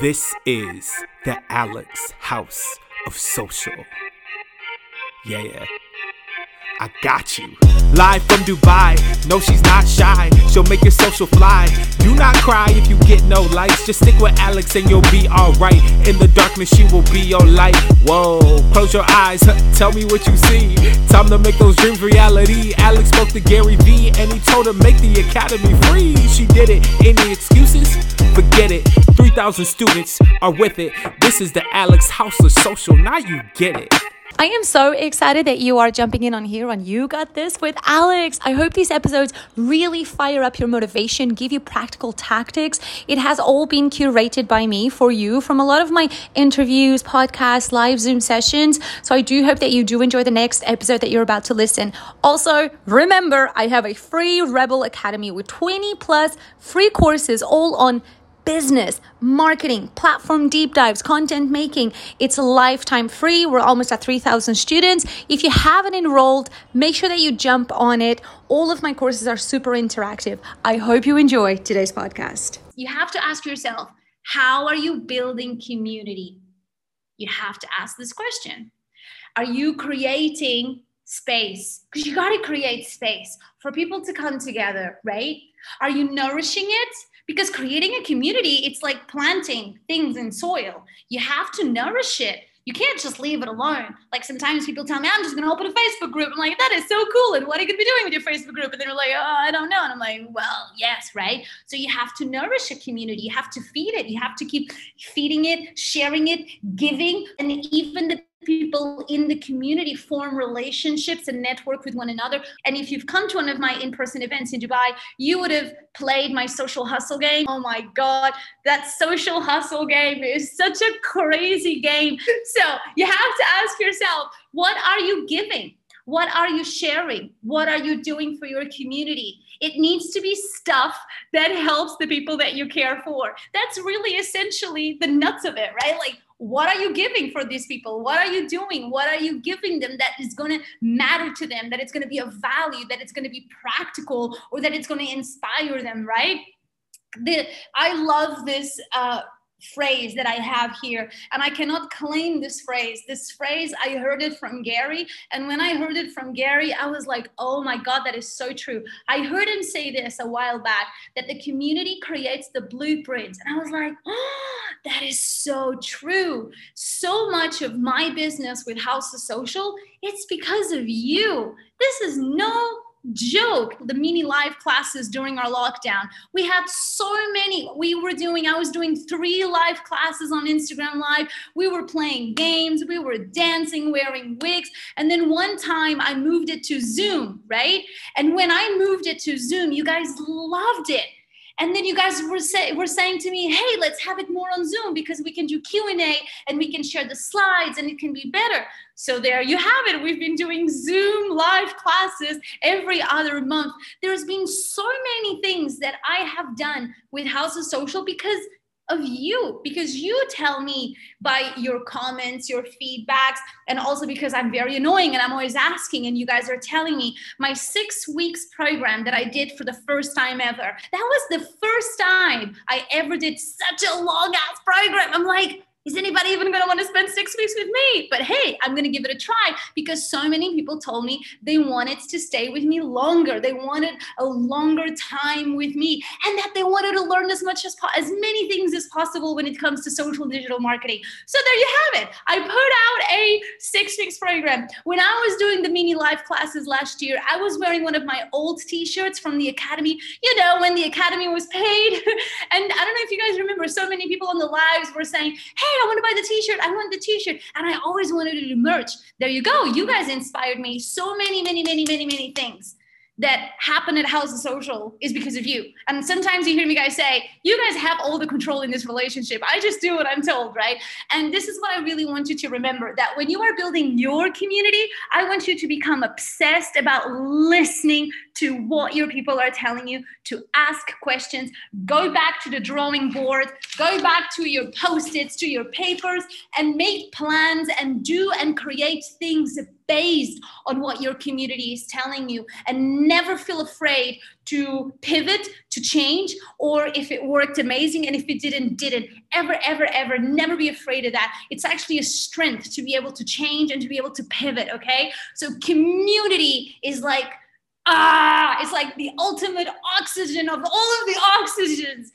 This is the Alex House of Social. Yeah. I got you. Live from Dubai. No, she's not shy. She'll make your social fly. Do not cry if you get no likes. Just stick with Alex and you'll be alright. In the darkness, she will be your light. Whoa, close your eyes. Tell me what you see. Time to make those dreams reality. Alex spoke to Gary Vee and he told her make the academy free. She did it. Any excuses? Forget it. 3,000 students are with it. This is the Alex House of Social. Now you get it. I am so excited that you are jumping in on here on You Got This with Alex. I hope these episodes really fire up your motivation, give you practical tactics. It has all been curated by me for you from a lot of my interviews, podcasts, live Zoom sessions. So I do hope that you do enjoy the next episode that you're about to listen. Also, remember, I have a free Rebel Academy with 20 plus free courses all on business, marketing, platform deep dives, content making. It's lifetime free. We're almost at 3,000 students. If you haven't enrolled, make sure that you jump on it. All of my courses are super interactive. I hope you enjoy today's podcast. You have to ask yourself, how are you building community? You have to ask this question. Are you creating space? Because you got to create space for people to come together, right? Are you nourishing it? because creating a community it's like planting things in soil. You have to nourish it. You can't just leave it alone. Like sometimes people tell me i'm just going to open a facebook group. I'm like that is so cool and what are you going to be doing with your facebook group? And they're like oh i don't know. And i'm like well yes right? So you have to nourish a community. You have to feed it. You have to keep feeding it sharing it giving and even the people in the community form relationships and network with one another. And if you've come to one of my in person events in Dubai, you would have played my social hustle game. Oh my God, that social hustle game is such a crazy game. So you have to ask yourself, what are you giving? What are you sharing? What are you doing for your community? It needs to be stuff that helps the people that you care for. That's really essentially the nuts of it, right? Like, what are you giving for these people what are you doing what are you giving them that is going to matter to them that it's going to be of value that it's going to be practical or that it's going to inspire them right the i love this uh, phrase that I have here. And I cannot claim this phrase. This phrase, I heard it from Gary. And when I heard it from Gary, I was like, oh my God, that is so true. I heard him say this a while back that the community creates the blueprints. And I was like, oh, that is so true. So much of my business with House of Social, it's because of you. This is no joke the mini live classes during our lockdown. We had so many we were doing i was doing three live classes on instagram live. We were playing games we were dancing wearing wigs. And then one time i moved it to zoom right? And when i moved it to zoom you guys loved it and then you guys were, say, were saying to me hey let's have it more on zoom because we can do q&a and we can share the slides and it can be better. So there you have it. We've been doing zoom live classes every other month. There's been so many things that i have done with house of social because of you because you tell me by your comments, your feedbacks, and also because I'm very annoying and I'm always asking, and you guys are telling me my six weeks program that I did for the first time ever. That was the first time I ever did such a long ass program. I'm like, is anybody even going to want to spend six weeks with me? But hey, I'm going to give it a try because so many people told me they wanted to stay with me longer. They wanted a longer time with me and that they wanted to learn as much as po- as many things as possible when it comes to social digital marketing. So there you have it. I put out a six weeks program. When I was doing the mini live classes last year, I was wearing one of my old t-shirts from the academy, you know, when the academy was paid. and I don't know if you guys remember, so many people on the lives were saying, hey, I want to buy the t-shirt. I want the t-shirt. And I always wanted to do merch. There you go. You guys inspired me so many, many, many, many, many things that happen at House of Social is because of you. And sometimes you hear me guys say, you guys have all the control in this relationship. I just do what I'm told, right? And this is what I really want you to remember that when you are building your community, I want you to become obsessed about listening to what your people are telling you, to ask questions, go back to the drawing board, go back to your post its, to your papers, and make plans and do and create things based on what your community is telling you and never feel afraid to pivot to change or if it worked amazing and if it didn't didn't. Ever ever ever never be afraid of that. It's actually a strength to be able to change and to be able to pivot okay? So community is like ah it's like the ultimate oxygen of all of the oxygens